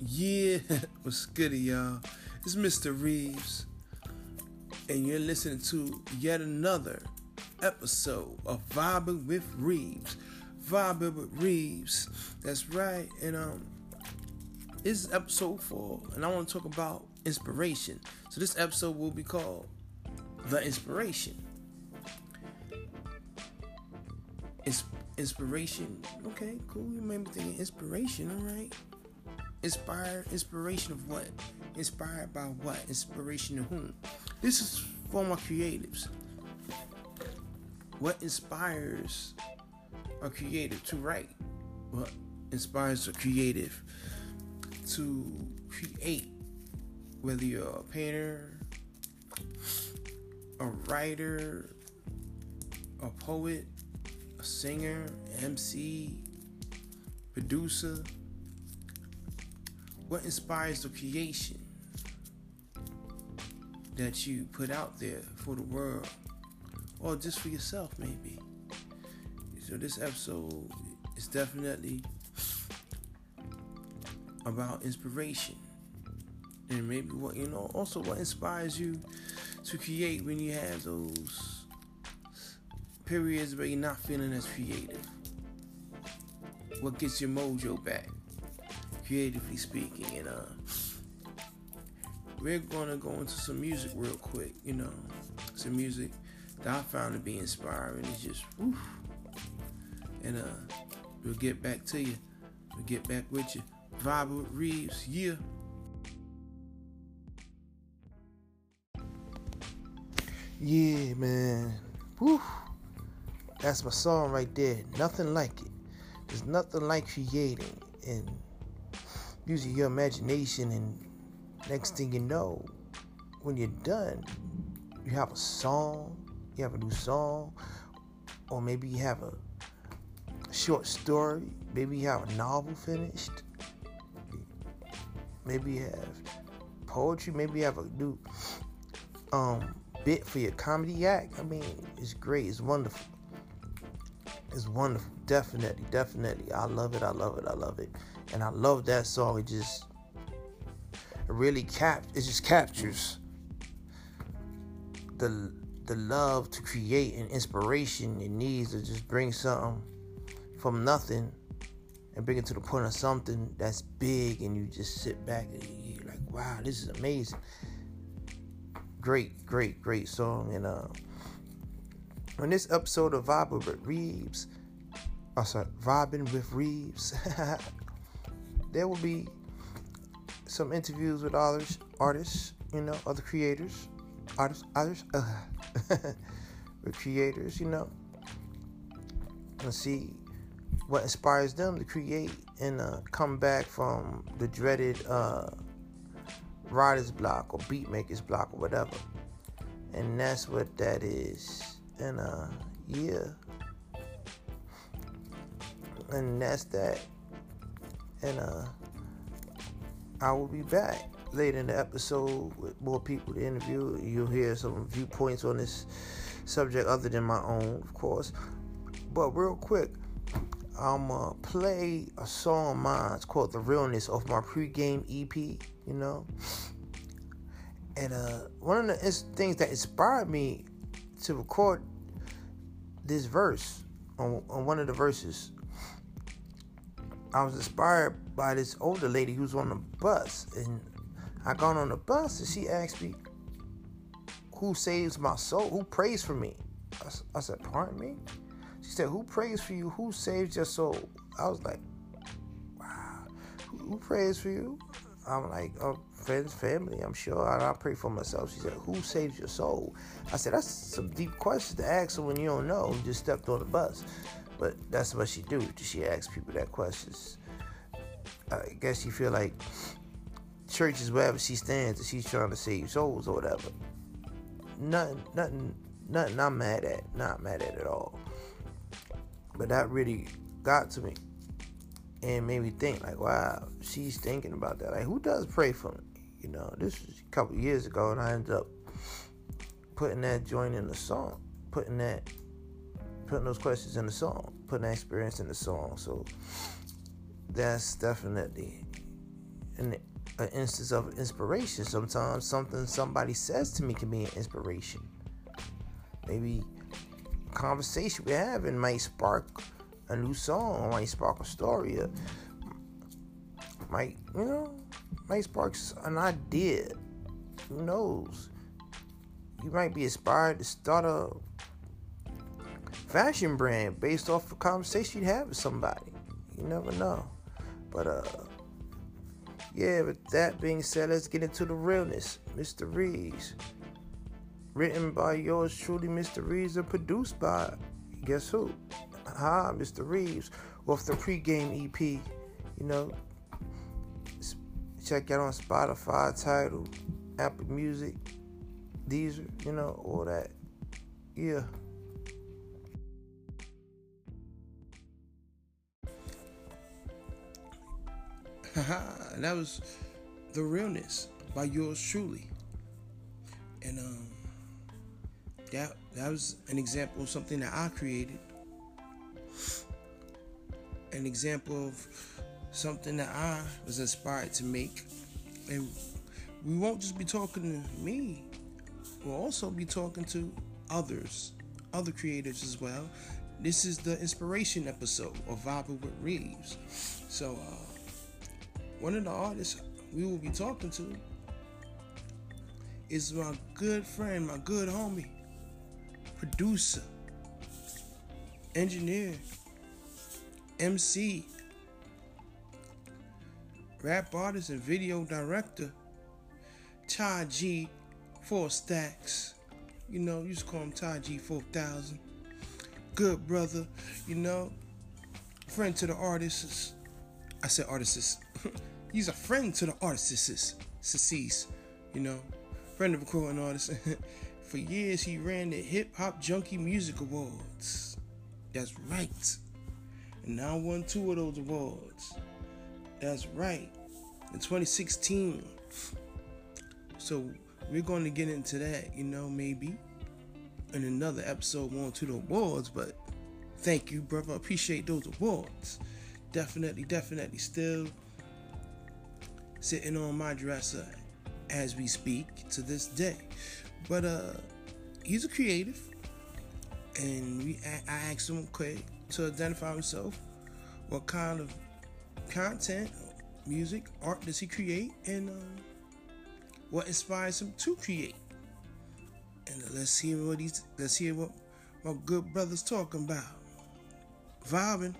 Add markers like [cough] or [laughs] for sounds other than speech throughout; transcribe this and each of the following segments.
Yeah, [laughs] what's good, y'all? It's Mr. Reeves, and you're listening to yet another episode of Vibing with Reeves. Vibing with Reeves. That's right. And um, this is episode four, and I want to talk about inspiration. So this episode will be called The Inspiration. Ins- inspiration. Okay, cool. You made me thinking inspiration. All right. Inspired, inspiration of what? Inspired by what? Inspiration of whom? This is for my creatives. What inspires a creative to write? What inspires a creative to create? Whether you're a painter, a writer, a poet, a singer, MC, producer, what inspires the creation that you put out there for the world? Or just for yourself maybe? So this episode is definitely about inspiration. And maybe what you know also what inspires you to create when you have those periods where you're not feeling as creative. What gets your mojo back creatively speaking. And uh, we're gonna go into some music real quick. You know, some music that I found to be inspiring. It's just, woof. And uh, we'll get back to you. We'll get back with you. Vibe Reeves, yeah. Yeah, man. Woo. That's my song right there. Nothing like it. There's nothing like creating and using your imagination and next thing you know when you're done you have a song you have a new song or maybe you have a short story maybe you have a novel finished maybe you have poetry maybe you have a new um bit for your comedy act. I mean it's great it's wonderful. It's wonderful definitely definitely. I love it i love it i love it and I love that song. It just it really cap it just captures the the love to create and inspiration it needs to just bring something from nothing and bring it to the point of something that's big and you just sit back and you're like wow this is amazing. Great great great song. And uh on this episode of Vibe with Reeves oh sorry Vibing with Reeves [laughs] there will be some interviews with others, artists, you know, other creators, artists, others, uh, [laughs] with creators, you know, and see what inspires them to create and uh, come back from the dreaded uh, writer's block or beat maker's block or whatever. And that's what that is. And uh, yeah. And that's that and uh, I will be back later in the episode with more people to interview. You'll hear some viewpoints on this subject other than my own, of course. But real quick, I'm gonna play a song of mine. It's called "The Realness" of my pregame EP. You know, and uh, one of the things that inspired me to record this verse on, on one of the verses I was inspired by this older lady who was on the bus, and I got on the bus, and she asked me, "Who saves my soul? Who prays for me?" I, I said, "Pardon me." She said, "Who prays for you? Who saves your soul?" I was like, "Wow, who, prays for you?" I'm like, "Oh, friends, family. I'm sure I, I pray for myself." She said, "Who saves your soul?" I said, "That's some deep questions to ask someone you don't know just stepped on the bus." But that's what she do. She asks people that questions. I guess she feel like church is wherever she stands, and she's trying to save souls or whatever. Nothing, nothing, nothing. I'm mad at. Not mad at at all. But that really got to me and made me think like, wow, she's thinking about that. Like, who does pray for me? You know, this was a couple years ago, and I ended up putting that joint in the song, putting that putting those questions in the song, putting that experience in the song. So that's definitely an, an instance of inspiration. Sometimes something somebody says to me can be an inspiration. Maybe conversation we're having might spark a new song, might spark a story, or might you know, might spark an idea. Who knows? You might be inspired to start a fashion brand based off a conversation you'd have with somebody. You never know. But uh yeah, with that being said, let's get into the realness. Mr. Reeves. Written by yours truly, Mr. Reeves, and produced by guess who? Hi, Mr. Reeves, off the pregame EP. You know, check out on Spotify, Tidal, Apple Music, Deezer, you know, all that. Yeah. [laughs] that was the realness by yours truly, and um, that that was an example of something that I created, an example of something that I was inspired to make, and we won't just be talking to me, we'll also be talking to others, other creators as well. This is the inspiration episode of Vibing with Reeves. So. Uh, one of the artists we will be talking to is my good friend, my good homie, producer, engineer, MC, rap artist, and video director, Ty G, 4Staxx. You know, you just call him Ty G 4000. Good brother, you know, friend to the artists. I said artists. [laughs] he's a friend to the artists, Cecees, you know, friend of a recording artist. [laughs] For years, he ran the Hip Hop Junkie Music Awards. That's right. And now won two of those awards. That's right. In 2016. So we're going to get into that, you know, maybe in another episode, one to the awards. But thank you, brother. Appreciate those awards. Definitely, definitely. Still sitting on my dresser as we speak to this day. But uh, he's a creative, and we I asked him quick to identify himself. What kind of content, music, art does he create, and um, what inspires him to create? And let's hear what he's let's hear what my good brother's talking about. Vibing.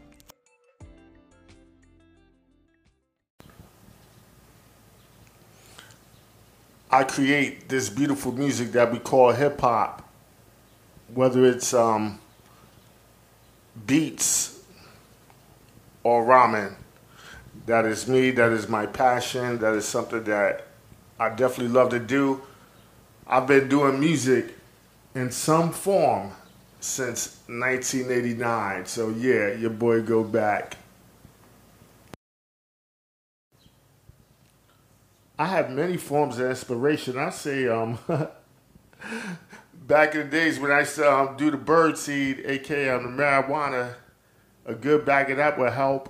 I create this beautiful music that we call hip hop, whether it's um, beats or ramen. That is me, that is my passion, that is something that I definitely love to do. I've been doing music in some form since 1989. So yeah, your boy go back. I have many forms of inspiration. I say, um, [laughs] back in the days when I used to um, do the bird seed, aka um, the marijuana, a good bag of that would help.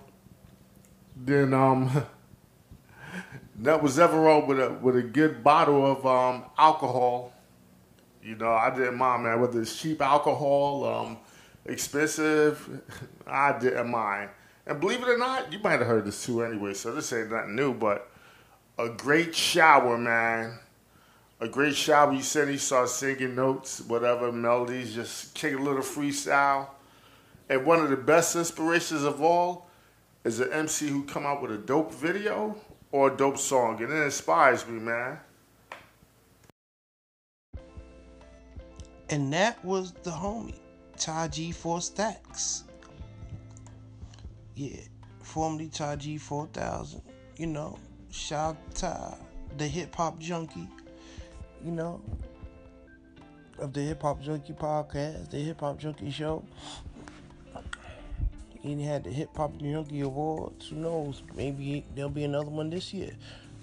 Then um, [laughs] that was ever wrong with a with a good bottle of um, alcohol. You know, I didn't mind, man. Whether it's cheap alcohol, um, expensive, [laughs] I didn't mind. And believe it or not, you might have heard this too anyway, so this ain't nothing new, but a great shower, man. A great shower. You said he start singing notes, whatever melodies, just kick a little freestyle. And one of the best inspirations of all is an MC who come out with a dope video or a dope song, and it inspires me, man. And that was the homie, Ty G 4Staxx. Yeah, formerly Ty G 4000. You know, shout to the hip hop junkie, you know, of the hip hop junkie podcast, the hip hop junkie show. He had the hip hop junkie awards. Who knows? Maybe there'll be another one this year.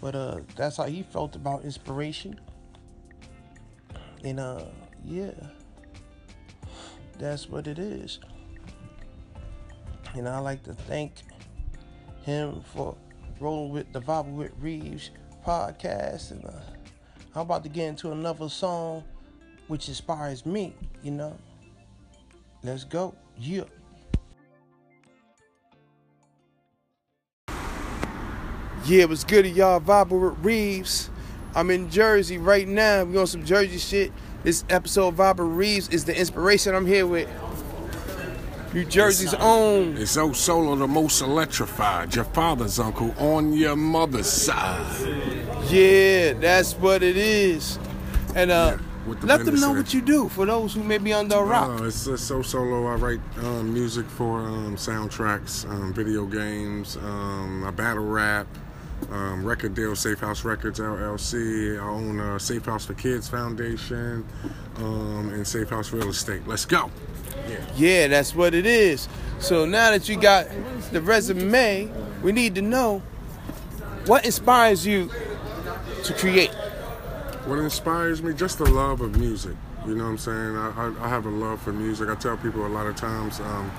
But uh, that's how he felt about inspiration. And uh, yeah, that's what it is. And I like to thank him for rolling with the Vibe with Reeves podcast, and uh, I'm about to get into another song which inspires me. You know, let's go. Yeah. Yeah, what's good, y'all? Vibe with Reeves. I'm in Jersey right now. We on some Jersey shit. This episode of Reeves is the inspiration. I'm here with New Jersey's own. It's O-Solo the most electrified. Your father's uncle on your mother's side. Yeah, that's what it is. And uh, with the let them know what you do for those who may be under a rock. Uh, it's, it's O-Solo. I write um, music for um, soundtracks, um, video games, um, I battle rap, um, record deal, Safe House Records LLC. I own uh, Safe House for Kids Foundation um, and Safe House Real Estate. Let's go. Yeah, that's what it is. So now that you got the resume, we need to know what inspires you to create. What inspires me? Just the love of music. You know what I'm saying? I, I, I have a love for music. I tell people a lot of times, um,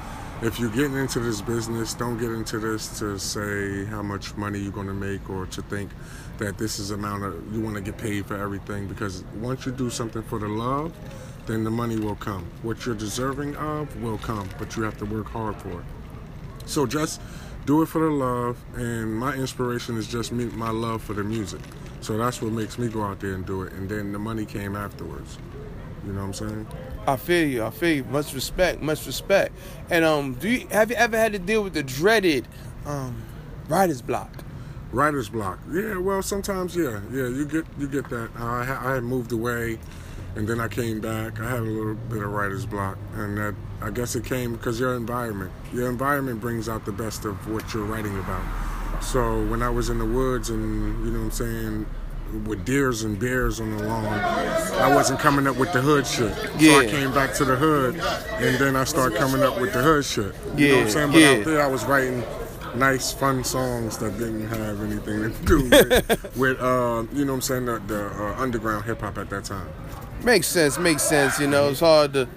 if you're getting into this business, don't get into this to say how much money you're going to make or to think that this is amount of you want to get paid for everything. Because once you do something for the love, then the money will come. What you're deserving of will come, but you have to work hard for it. So just do it for the love, and my inspiration is just me, my love for the music. So that's what makes me go out there and do it, and then the money came afterwards. You know what I'm saying? I feel you. I feel you. Much respect. Much respect. And um, do you have you ever had to deal with the dreaded um writer's block? Writer's block. Yeah, well, sometimes, yeah, yeah, you get you get that. I, I had moved away, and then I came back. I had a little bit of writer's block, and that I guess it came because your environment. Your environment brings out the best of what you're writing about. So when I was in the woods, and you know what I'm saying, with deers and bears on the lawn, I wasn't coming up with the hood shit. So I came back to the hood, and then I started coming up with the hood shit. You know what I'm saying? But yeah. out there, I was writing nice, fun songs that didn't have anything to do with, [laughs] with uh, you know what I'm saying, the, the uh, underground hip hop at that time. Makes sense. Makes sense. You know, it's hard to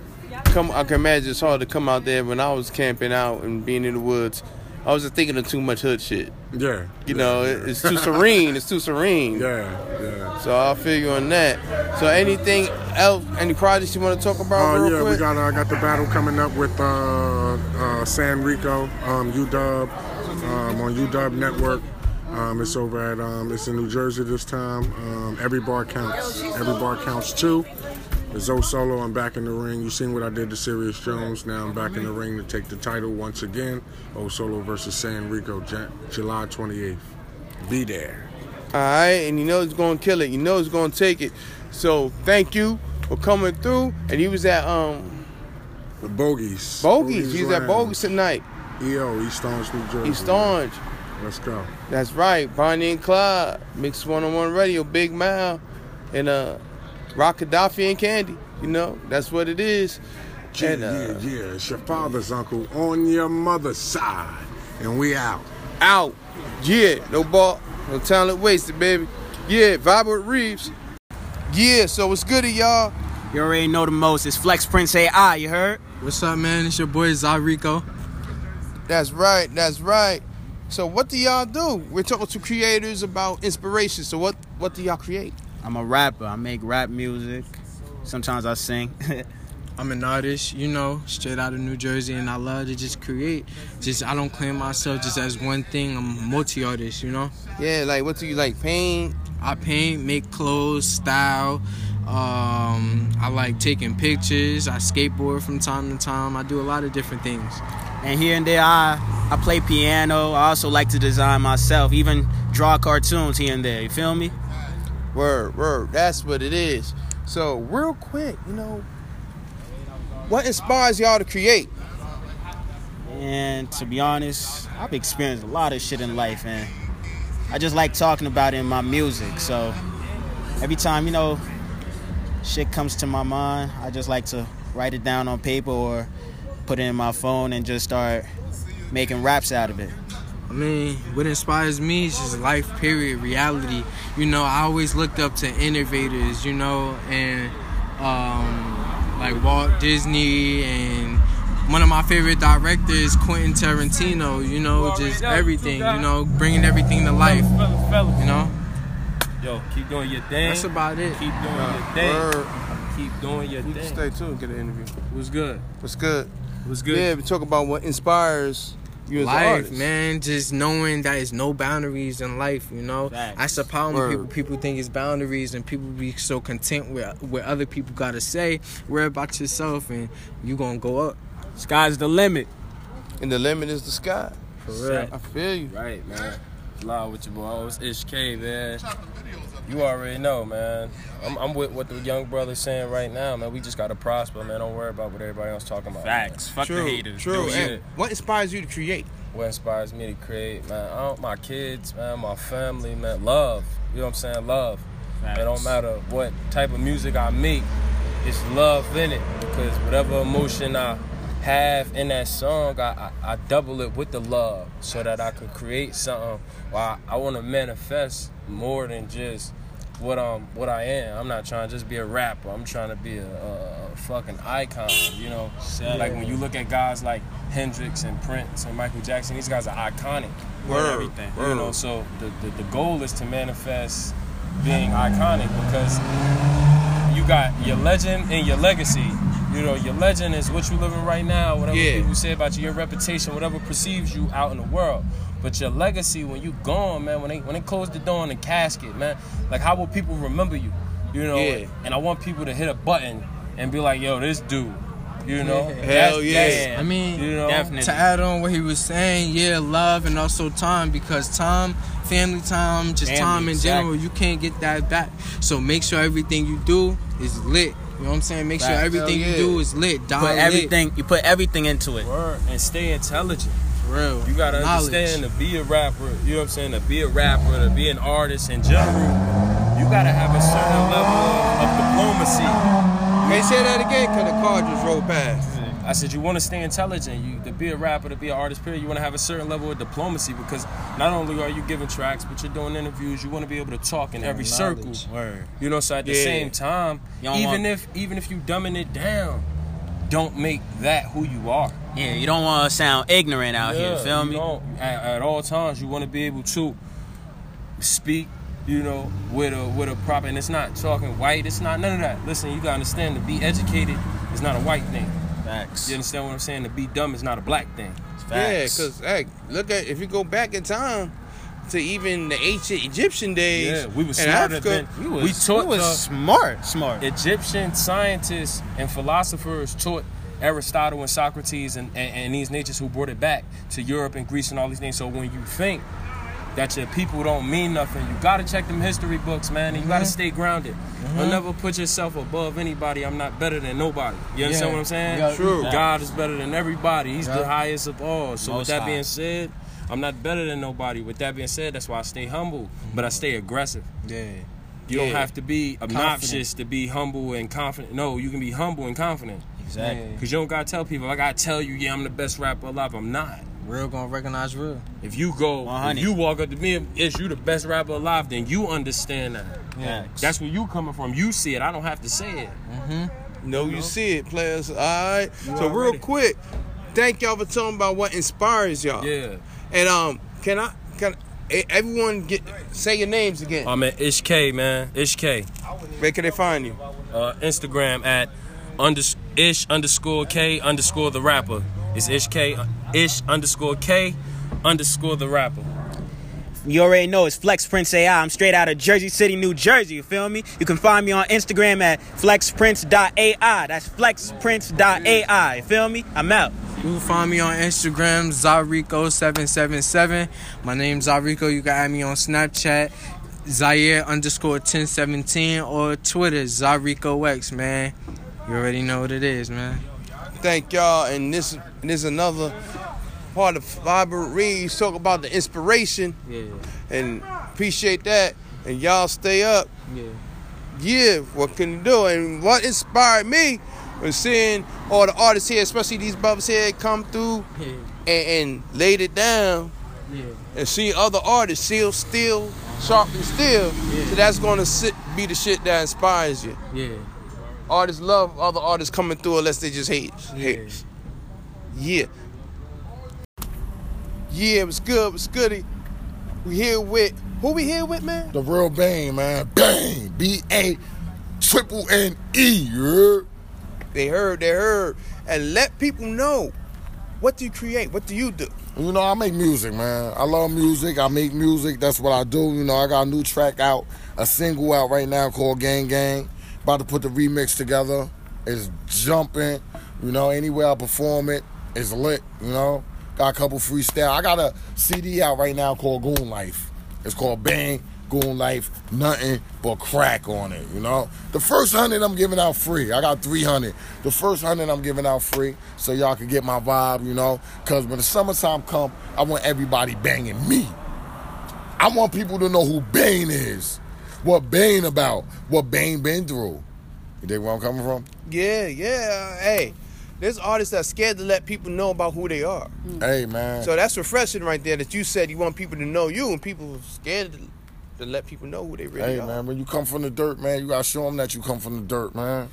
come. I can imagine it's hard to come out there when I was camping out and being in the woods. I was just thinking of too much hood shit. Yeah. You know, it- it's too serene. It's too serene. [laughs] Yeah, yeah. So I'll you on that. So anything else? Any projects you want to talk about Oh yeah, quick? we got I got the battle coming up with uh, uh, San Rico, um, UW, um, on UW Network. Um, it's over at um, it's in New Jersey this time. Um, every bar counts. Every bar counts too. It's O-Solo. I'm back in the ring. You seen what I did to Serius Jones. Now I'm back in the ring to take the title once again. O-Solo versus San Rico, July 28th. Be there. All right, and you know he's gonna kill it. You know he's gonna take it. So thank you for coming through. And he was at um The Bogies. Bogies. He was at. Bogies tonight. EO, East Orange, New Jersey. East Orange. Let's go. That's right. Bonnie and Clyde. Mixed one on one radio. Big Mile. And uh Rock Gaddafi and Candy. You know, that's what it is. Yeah, And uh yeah, yeah. It's your father's uncle on your mother's side. And we out. out. Yeah, no ball, no talent wasted, baby. Yeah, vibe with Reeves. Yeah, so what's good, to y'all? You already know the most. It's Flex Prince AI, you heard? What's up, man? It's your boy Zarico. That's right, that's right. So what do y'all do? We're talking to creators about inspiration. So what what do y'all create? I'm a rapper. I make rap music. Sometimes I sing. [laughs] I'm an artist, you know, straight out of New Jersey, and I love to just create. Just I don't claim myself just as one thing. I'm multi-artist, you know. Yeah, like what do you like? Paint? I paint, make clothes, style. Um, I like taking pictures. I skateboard from time to time. I do a lot of different things. and here and there, I I play piano. I also like to design myself, even draw cartoons here and there. You feel me? Word, word. That's what it is. So real quick, you know, what inspires y'all to create? And to be honest, I've experienced a lot of shit in life, and I just like talking about it in my music. So every time, you know, shit comes to my mind, I just like to write it down on paper or put it in my phone and just start making raps out of it. I mean, what inspires me is just life, period, reality. You know, I always looked up to innovators, you know, and um, like Walt Disney and one of my favorite directors, Quentin Tarantino. You know, just everything. You know, bringing everything to life. You know, Yo, keep doing your thing. that's about it. Keep doing your thing. Word. Keep doing your You can thing. stay tuned, get an interview. What's good? What's good? What's good? Yeah, we talk about what inspires you as life, artist. man. Just knowing that there's no boundaries in life, you know. Facts. That's the problem. Word. People people think it's boundaries, and people be so content with what other people gotta say. Worry about yourself, and you gonna go up. Sky's the limit. And the limit is the sky. For real. Set. I feel you. Right, man. Live with your boy. Oh, it's Ish K, man. You already know, man. I'm, I'm with what the young brother's saying right now, man. We just gotta prosper, man. Don't worry about what everybody else talking about. man. Facts. Fuck True, the haters. true. Do And what inspires you to create? What inspires me to create, man? I don't, my kids, man, my family, man. Love. You know what I'm saying? Love. It don't matter what type of music I make, it's love in it because whatever emotion I have in that song, I, I, I double it with the love so that I could create something. Well, I, I want to manifest more than just what um what I am. I'm not trying to just be a rapper. I'm trying to be a, a, a fucking icon. You know, like when you look at guys like Hendrix and Prince and Michael Jackson, these guys are iconic. Word, everything. You know, so the, the, the goal is to manifest being iconic because you got your legend and your legacy. You know, your legend is what you're living right now, whatever Yeah. people say about you, your reputation, whatever perceives you out in the world. But your legacy, when you gone, man, when they when they close the door on the casket, man, like how will people remember you? You know, Yeah. and I want people to hit a button and be like, yo, this dude. You know? Hell That's- yeah. that's- I mean, you know, definitely. to add on what he was saying, yeah, love and also time because time, family time, just Family, time in general, you can't get that back. So make sure everything you do is lit. You know what I'm saying? Make sure everything Hell you do is lit. Die Put lit. everything. You put everything into it. Word, and stay intelligent. Real. You gotta Knowledge. understand to be a rapper, you know what I'm saying? To be a rapper, to be an artist in general, you gotta have a certain level of, of diplomacy. May say that again, cause the car just rolled past. I said you wanna stay intelligent. You to be a rapper, to be an artist, period, you wanna have a certain level of diplomacy because not only are you giving tracks, but you're doing interviews, you wanna be able to talk in every circle. Word. You know, so at the Yeah. same time, even want- if even if you dumbing it down, don't make that who you are. Yeah, you don't want to sound ignorant out here. Feel you me? don't- At, at all times, you want to be able to speak, you know, with a with a proper. And it's not talking white. It's not none of that. Listen, you gotta understand. To be educated is not a white thing. Facts. You understand what I'm saying? To be dumb is not a black thing. Yeah, Facts. cause hey, look at if you go back in time to even the ancient Egyptian days. Yeah, we were in smarter Africa, than we was, we taught we was the smart. Smart. Egyptian scientists and philosophers taught Aristotle and Socrates and, and, and these natures who brought it back to Europe and Greece and all these things. So when you think that your people don't mean nothing, you gotta check them history books, man, and you gotta mm-hmm. stay grounded. Mm-hmm. Don't never put yourself above anybody. I'm not better than nobody. You understand Yeah. what I'm saying? Yeah. True. God is better than everybody. He's the highest of all. So with that high. being said, I'm not better than nobody. With that being said, that's why I stay humble, but I stay aggressive. Yeah. You don't have to be obnoxious to be humble and confident. No, you can be humble and confident. Exactly. Cause you don't gotta tell people. I gotta tell you, yeah, I'm the best rapper alive. I'm not. Real gonna recognize real. If you go, if you walk up to me, is you the best rapper alive? Then you understand that. Facts. That's where you coming from. You see it. I don't have to say it. Mm-hmm. No, you see it, players. All right. so real already- quick, thank y'all for talking about what inspires y'all. Yeah. And um, can I can everyone get say your names again? I'm at Ish K, man. Ish K. Where can they find you? Uh, Instagram at unders- ish underscore K underscore the rapper. It's Ish K ish underscore K underscore the rapper. You already know it's Flex Prince AI. I'm straight out of Jersey City, New Jersey. You feel me? You can find me on Instagram at flexprince.ai. That's flexprince.ai. You feel me? I'm out. You can find me on Instagram, Zarico777. My name's Zarico. You can add me on Snapchat, Zaire underscore 1017, or Twitter, ZaricoX, man. You already know what it is, man. Thank y'all. And this and this is another part of Fiber Reeves talk about the inspiration Yeah, and appreciate that. And y'all stay up. yeah. yeah, what can you do? And what inspired me was seeing all the artists here, especially these brothers here, come through Yeah, and, and laid it down yeah. and see other artists still, still, sharp and still. Yeah. So that's gonna sit, be the shit that inspires you. Yeah. Artists love other artists coming through unless they just hate. Yeah. haters. Yeah. Yeah, it was good. It was goody. We here with who we here with, man? The real Bannne, man. Bannne. B A triple N E. Yeah. They heard, they heard. And let people know what do you create? What do you do? You know, I make music, man. I love music. I make music. That's what I do. You know, I got a new track out, a single out right now called Gang Gang. About to put the remix together. It's jumping. You know, anywhere I perform it, it's lit. You know, got a couple freestyle. I got a CD out right now called Goon Life. It's called Bang Goon Life. Nothing but crack on it. You know, the first hundred I'm giving out free. I got 300. The first hundred I'm giving out free, so y'all can get my vibe. You know, because when the summertime come, I want everybody banging me. I want people to know who Bannne is, what Bannne about, what Bannne been through. You dig where I'm coming from? Yeah, yeah. Hey, there's artists that scared to let people know about who they are. Hey man. So that's refreshing right there that you said you want people to know you and people scared to, to let people know who they really hey are. man, when you come from the dirt, man, you gotta show them that you come from the dirt, man.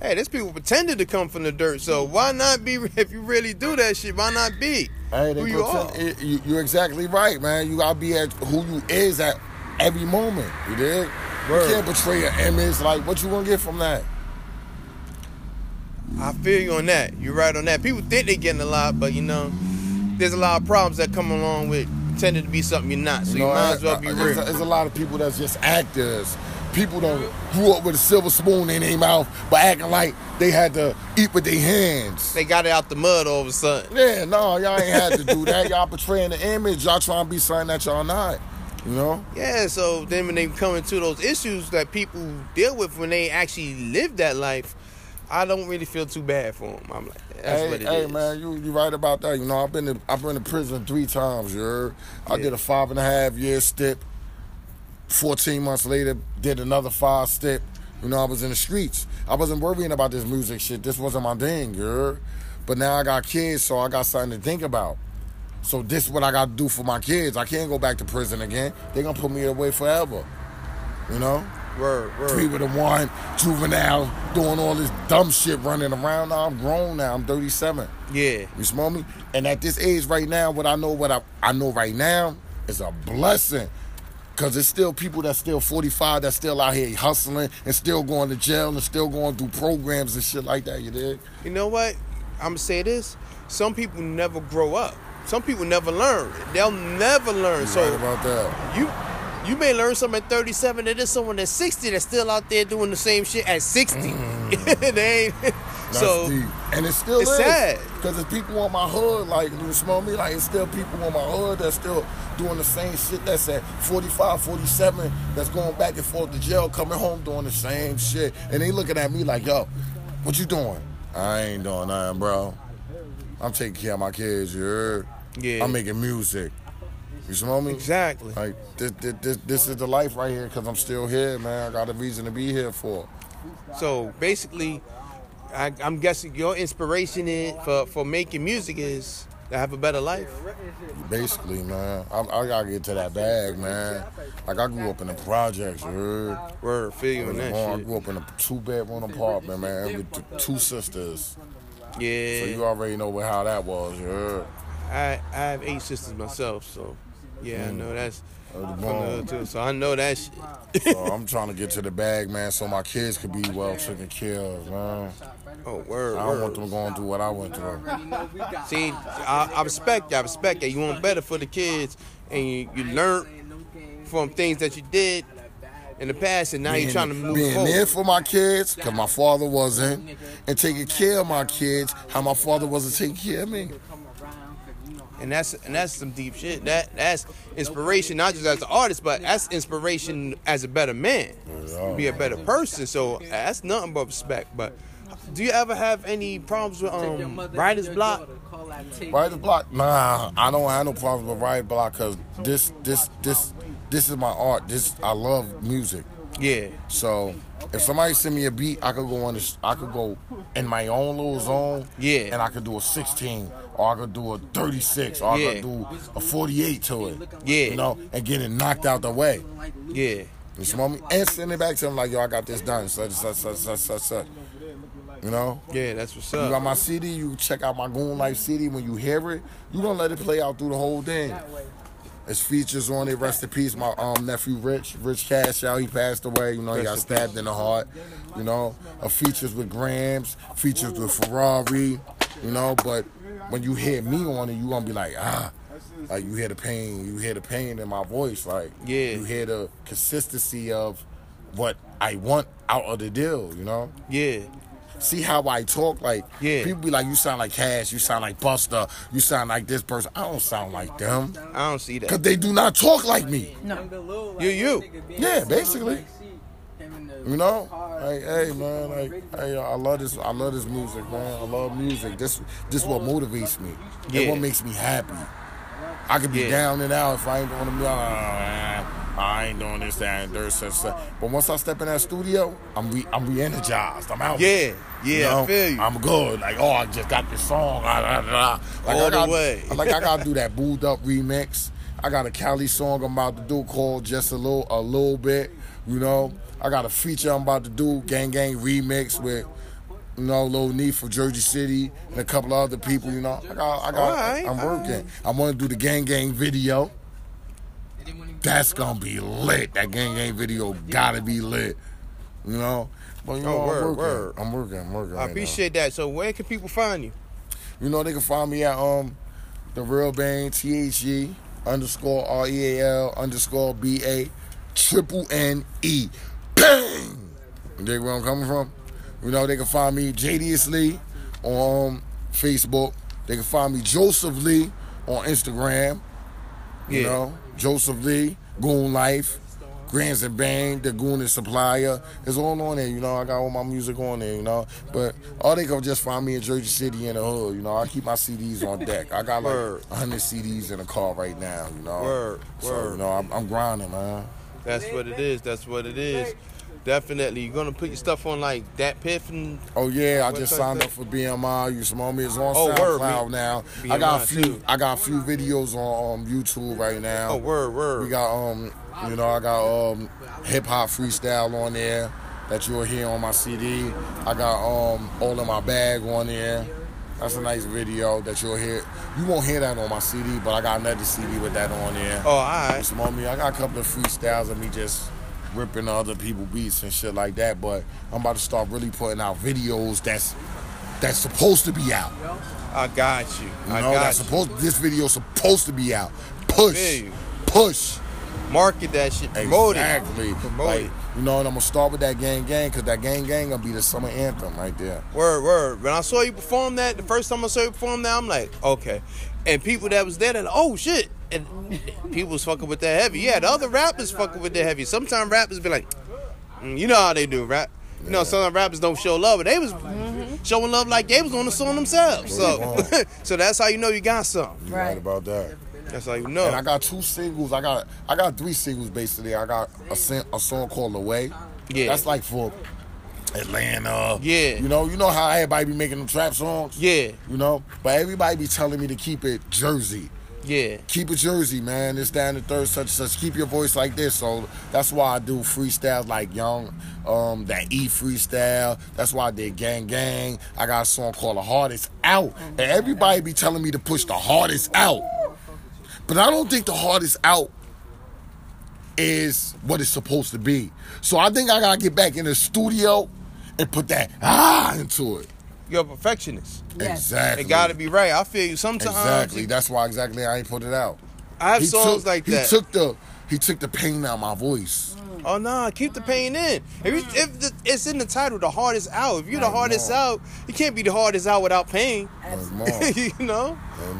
Hey, there's people pretended to come from the dirt. So why not be [laughs] if you really do that shit, why not be Hey, who you are? pretend- it- you, you're exactly right, man. You gotta be at who you is at every moment. You dig? Word. You can't betray an image. Like, what you gonna get from that? I feel you on that. You're right on that. People think they're getting a lot, but you know, there's a lot of problems that come along with pretending to be something you're not. So you, know, might as well be uh, real. There's, there's a lot of people that's just actors. People don't grew up with a silver spoon in their mouth, but acting like they had to eat with their hands. They got it out the mud all of a sudden. Yeah, no, y'all ain't had to do that. Y'all portraying the image. Y'all trying to be something that y'all not. You know? Yeah, so then when they come into those issues that people deal with when they actually live that life, I don't really feel too bad for him. I'm like, that's hey, what it is. hey, man, you you right about that. You know, I've been to, I've been to prison three times. You heard? I Yeah. did a five and a half year stint. Fourteen months later, did another five stint. You know, I was in the streets. I wasn't worrying about this music shit. This wasn't my thing, heard? But now I got kids, so I got something to think about. So this is what I got to do for my kids. I can't go back to prison again. They're gonna put me away forever. You know? Word, Three with a one, juvenile, doing all this dumb shit running around. Now I'm grown now. I'm 37. Yeah. You smell me? And at this age right now, what I know, what I, I know right now is a blessing. Cause there's still people that's still 45 that's still out here hustling and still going to jail and still going through programs and shit like that, you dig? You know what? I'm gonna say this. Some people never grow up. Some people never learn. They'll never learn. You so right about that. you you may learn something at 37 and there's someone that's 60 that's still out there doing the same shit at 60. [laughs] they ain't Mm. That's so deep. And it's still it's is. sad. Because there's people on my hood, like, you smell me? Like, it's still people on my hood that's still doing the same shit that's at 45, 47, that's going back and forth to jail, coming home doing the same shit. And they looking at me like, yo, what you doing? I ain't doing nothing, bro. I'm taking care of my kids, you heard? Yeah. I'm making music. You smell me? exactly. Like, this, this, this, is the life right here because I'm still here, man. I got a reason to be here for. So basically, I, I'm guessing your inspiration in, for for making music is to have a better life. Basically, man, I, I gotta get to that bag, man. Like I grew up in the projects, heard? Word, feel you on that I grew up in a two bedroom apartment, man, with two sisters. Yeah. So you already know what, how that was, heard? I I have eight sisters myself, so yeah, I Mm. know that's the from the bone. hood too. So I know that shit. So I'm [laughs] trying to get to the bag, man, so my kids could be well taken care of, man. Oh, word, I don't want them going through what I went through. See, I, I respect you. I respect that. You want better for the kids, and you, you learn from things that you did in the past, and now you're trying to move being forward. there for my kids, because my father wasn't, and taking care of my kids, how my father wasn't taking care of me. And that's and that's some deep shit. That that's inspiration, not just as an artist, but that's inspiration as a better man, be a better person. So that's nothing but respect. But do you ever have any problems with um writer's block? Writer's block? Nah, I don't have no problems with writer's block because this, this, this, this is my art. This I love music. Yeah, So if somebody send me a beat, I could go on this. I could go in my own little zone. Yeah. And I could do a 16, or I could do a 36, or I could do a 48 to it. Yeah. You know, and get it knocked out the way. yeah. You smell me? And send it back to him like, yo, I got this done. Such, such, such, such, such, such. You know? Yeah, that's what's up. You got my CD, you check out my Goon Life CD. When you hear it, you gonna let it play out through the whole thing. There's features on it. Rest in peace, my um nephew Rich, Rich Cash out. He passed away. You know, he got stabbed in the heart. You know, uh, features with Grams, features with Ferrari. You know, but when you hear me on it, you gonna be like, ah, like you hear the pain, you hear the pain in my voice, like Yeah. you hear the consistency of what I want out of the deal. You know Yeah. See how I talk. Like Yeah. people be like, you sound like Cash, you sound like Buster, you sound like this person. I don't sound like them I don't see that. because they do not talk like me. No. You, you. Yeah, basically. You know, like, hey man, like, hey, I love this. I love this music, man. I love music. This, this what motivates me. Yeah. It what makes me happy. I could be Yeah. down and out if I ain't doing the music. I ain't doing this, that, and this, and stuff. But once I step in that studio, I'm re, I'm re-energized. I'm out. Yeah. Yeah, I know? feel you. I'm good. Like, oh, I just got this song. ah, ah, ah. Like, All I the got, way. like I gotta do that booed up remix. I got a Cali song I'm about to do called Just a Little a Little Bit. You know, I got a feature I'm about to do, Gang Gang remix with you know, Lil Neat from Jersey City and a couple of other people, you know. I got I got Alright, I'm working. I wanna do the Gang Gang video. That's gonna be lit. That Gang Gang video gotta be lit. You know? But you know, Oh, word, I'm working. word. I'm working, I'm working. I right now. appreciate that. So where can people find you? You know they can find me at um the real bang T H G underscore R E A L underscore B A triple N E bang. You dig where I'm coming from? You know they can find me Jadiously on um, Facebook. They can find me Joseph Lee on Instagram. You Yeah. know Joseph Lee Goon Life. Grants and Bang, the Goon and Supplier. It's all on there, you know. I got all my music on there, you know. But all they can just find me in Jersey City in the hood, you know. I keep my CDs on deck. I got like Word. 100 CDs in the car right now, you know. Word, So, word. you know, I'm, I'm grinding, man. That's what it is. That's what it is. Definitely. You're gonna put your stuff on like that piff and Oh yeah, I just signed up for BMI. You smell me? It's on Oh, word, SoundCloud B- now. I got a few. too. I got a few videos on um, YouTube right now. oh word, word. We got um, you know, I got um, hip hop freestyle on there that you'll hear on my CD. I got um, all in my bag on there. That's a nice video that you'll hear. You won't hear that on my CD, but I got another CD with that on there. oh, alright. You smell me? I got a couple of freestyles of me just ripping other people beats and shit like that. But I'm about to start really putting out videos that's that's supposed to be out. I got you. You I know, got that's you. supposed. This video's supposed to be out. Push, push. Market that shit. Promote exactly. it. Promote Like, it. you know, and I'm gonna start with that gang gang because that gang gang gonna be the summer anthem right there. Word, word. When I saw you perform that, the first time I saw you perform that, I'm like, okay. And people that was there, they're like, oh shit. And [laughs] people was fucking with that heavy. Yeah, the other rappers fucking with that heavy. Sometimes rappers be like, mm, you know how they do, rap. You know, some rappers don't show love, but they was showing love like they was on the song themselves. So, [laughs] so that's how you know you got something. You right, Right. about that. That's how you know. And I got two singles. I got I got three singles basically. I got a, sing, a song called "Away." Yeah. That's like for Atlanta. Yeah. You know, you know how everybody be making them trap songs. yeah, You know, but everybody be telling me to keep it Jersey. yeah. Keep it Jersey, man. It's down the third, such such. Keep your voice like this. So that's why I do freestyles like Young, um, that E freestyle. That's why I did Gang Gang. I got a song called The Hardest Out, and everybody be telling me to push the hardest out. But I don't think the hardest out is what it's supposed to be. So I think I gotta get back in the studio and put that ah into it. You're a perfectionist. Yes. Exactly. It gotta be right. I feel you. Sometimes Exactly. That's why exactly I ain't put it out. I have He songs took, like that. he took the he took the pain out of my voice. Oh no, keep the pain in. If, you, if the, it's in the title, the hardest out. If you're the hardest out, you can't be the hardest out without pain. [laughs] You know,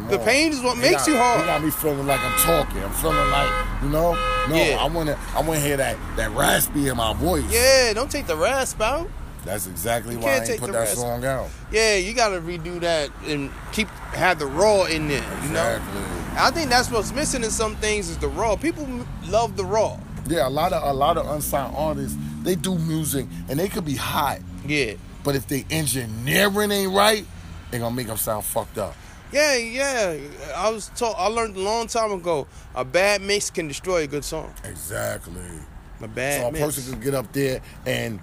the pain is what He makes got- you hard. hard. got me feeling like I'm talking. I'm feeling like you know. No, Yeah. I want to. I want to hear that that raspy in my voice. Yeah, don't take the rasp out. That's exactly You why I can't ain't take put that song out. Yeah, you gotta redo that and keep have the raw in there. You know, Exactly. I think that's what's missing in some things is the raw. People love the raw. Yeah, a lot of a lot of unsigned artists they do music and they could be hot, Yeah, but if they engineering ain't right, they gonna make them sound fucked up. yeah, yeah. I was taught. I learned a long time ago. A bad mix can destroy a good song. Exactly. A bad So a mix. person could get up there and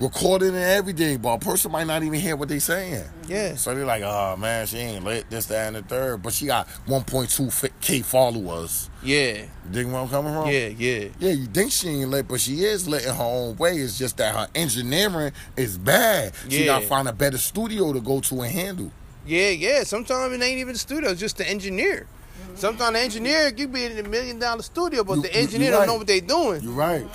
recording and everything, but a person might not even hear what they saying. Yeah. So they're like, oh man, she ain't lit, this, that, and the third. But she got 1.2k followers. Yeah. You dig where I'm coming from? Yeah, yeah. Yeah, you think she ain't lit, but she is lit in her own way. It's just that her engineering is bad. She gotta find a better studio to go to and handle. Yeah, yeah. Sometimes it ain't even the studio, it's just the engineer. Mm-hmm. Sometimes the engineer could be in a million dollar studio, but You- the engineer don't know what they're doing. You're right.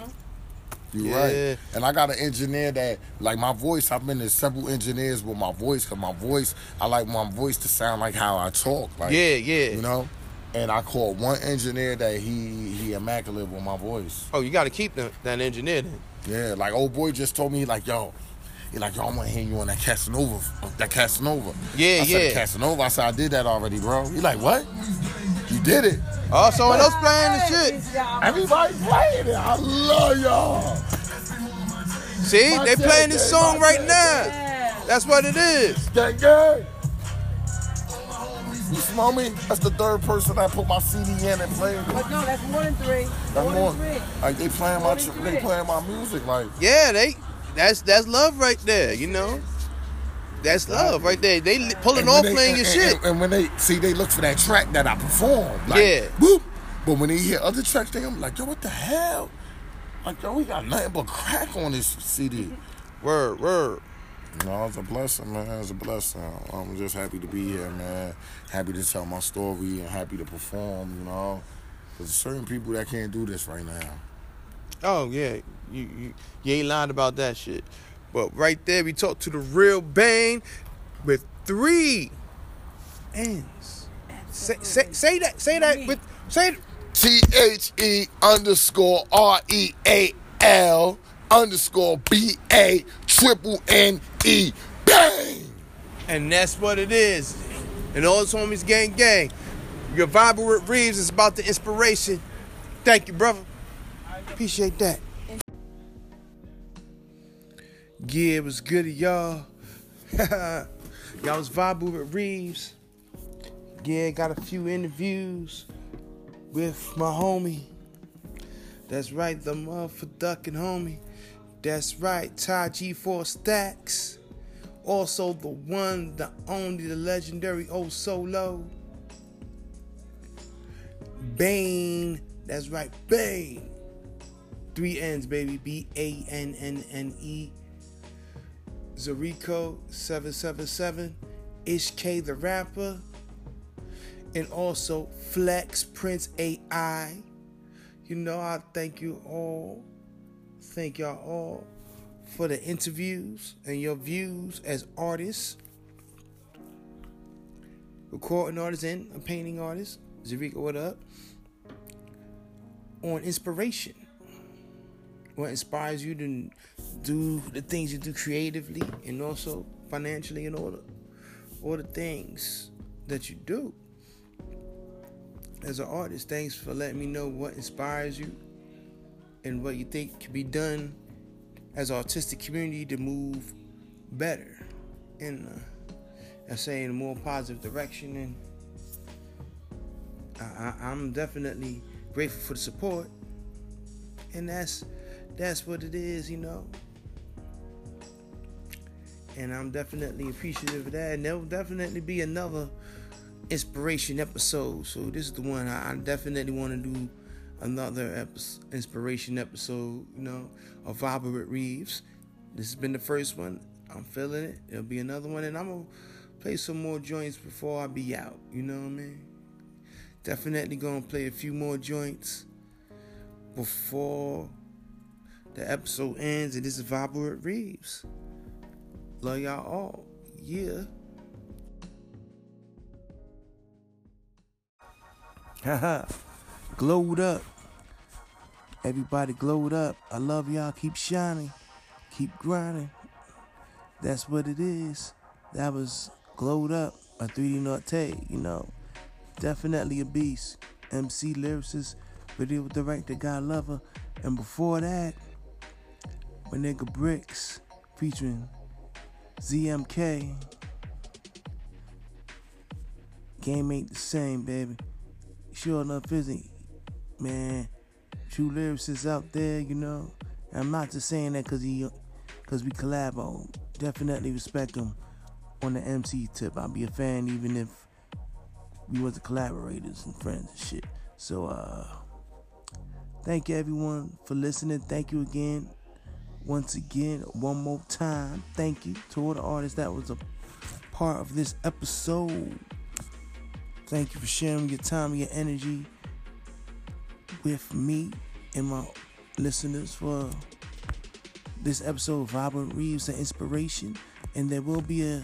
You're Yeah. right. And I got an engineer that, like my voice, I've been to several engineers with my voice, because my voice, I like my voice to sound like how I talk. Like, Yeah, yeah. You know? And I called one engineer that he he immaculate with my voice. Oh, you got to keep the, that engineer then. Yeah, like old boy just told me, like, yo, he like, yo, I want to hear you on that Casanova, that Casanova. Yeah, I said, yeah. Casanova. I said, I did that already, bro. He like, what? You did it. Oh, someone else playing the shit. Everybody playing it. I love y'all. See, My they playing this song my right dad. now. That's what it is. Gang, gang. You smell me? That's the third person I put my CD in and played. But no, that's more than three. That's more more. than three. Like they playing my, More than they playing my music. Like Yeah, they. That's that's love right there. You know. That's love right there. They pulling off they- playing your and, shit. And, and when they see, they look for that track that I perform. Like, Yeah. Boop. But when they hear other tracks, they I'm like, yo, what the hell? Like, yo, we got nothing but crack on this CD. [laughs] Word, word. No, it's a blessing, man. It's a blessing. I'm just happy to be here, man. Happy to tell my story and happy to perform, you know. There's certain people that can't do this right now. Oh yeah, you, you you ain't lying about that shit. But right there, we talked to the real Bannne with three ends. Say, say, say that. Say that with. Say. T H E underscore R E A L underscore B A triple N E bang. And that's what it is. And all his homies, gang, gang. Your vibe with Reeves is about the inspiration. Thank you, brother. Appreciate that. Yeah, it was good of y'all. [laughs] y'all was vibing with Reeves. Yeah, got a few interviews with my homie. That's right, the motherfucking homie. That's right, Ty G 4Staxx. Also, the one, the only, the legendary O Solo. Bannne. That's right, Bannne. Three N's, baby. B A N N N E. Zarico 777. Ish K the rapper. And also Flex Prince AI. You know, I thank you all. Thank y'all all for the interviews and your views as artists, recording artists, and a painting artist. Zarico, what up? On inspiration. What inspires you to do the things you do creatively and also financially and all the, all the things that you do. As an artist, thanks for letting me know what inspires you and what you think can be done as an artistic community to move better in uh, I say in a more positive direction and I, I, I'm definitely grateful for the support and that's that's what it is you know and I'm definitely appreciative of that and there'll definitely be another inspiration episode so this is the one I, I definitely want to do another episode, inspiration episode, you know, of with Reeves. This has been the first one. I'm feeling it. There'll be another one, and I'm gonna play some more joints before I be out. You know what I mean? Definitely gonna play a few more joints before the episode ends. And this is Vibe with Reeves. Love y'all all. Yeah. Haha. glowed up. Everybody glowed up. I love y'all. Keep shining. Keep grinding. That's what it is. That was glowed up. A 3D Norte, you know. Definitely a beast. MC lyricist, video director, God lover. And before that, my nigga Bricks featuring ZMK. Game ain't the same, baby. Sure enough, isn't Man, true lyricists out there, you know. I'm not just saying that because he, because we collab on. Definitely respect him on the MC tip. I'll be a fan even if we wasn't collaborators and friends and shit. So uh thank you everyone for listening. Thank you again. Once again, one more time, thank you to all the artists that was a part of this episode. Thank you for sharing your time your energy with me and my listeners for this episode of Robert Reeves and Inspiration. And there will be a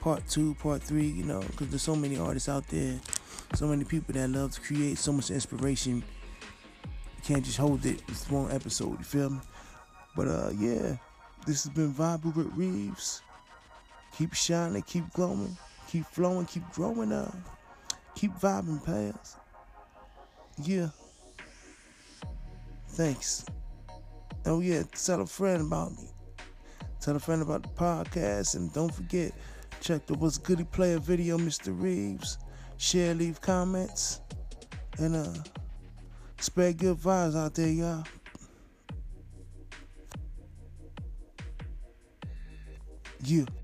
part two, part three, you know, because there's so many artists out there, so many people that love to create so much inspiration. You can't just hold it with one episode, you feel me? But uh yeah, this has been Vibe with Reeves. Keep shining, keep glowing, keep flowing, keep growing up. Keep vibing past. Yeah. Thanks. Oh yeah, tell a friend about me. Tell a friend about the podcast and don't forget, check the What's Goody Player video, Mr. Reeves. Share, leave comments. And uh spread good vibes out there, y'all. Yeah.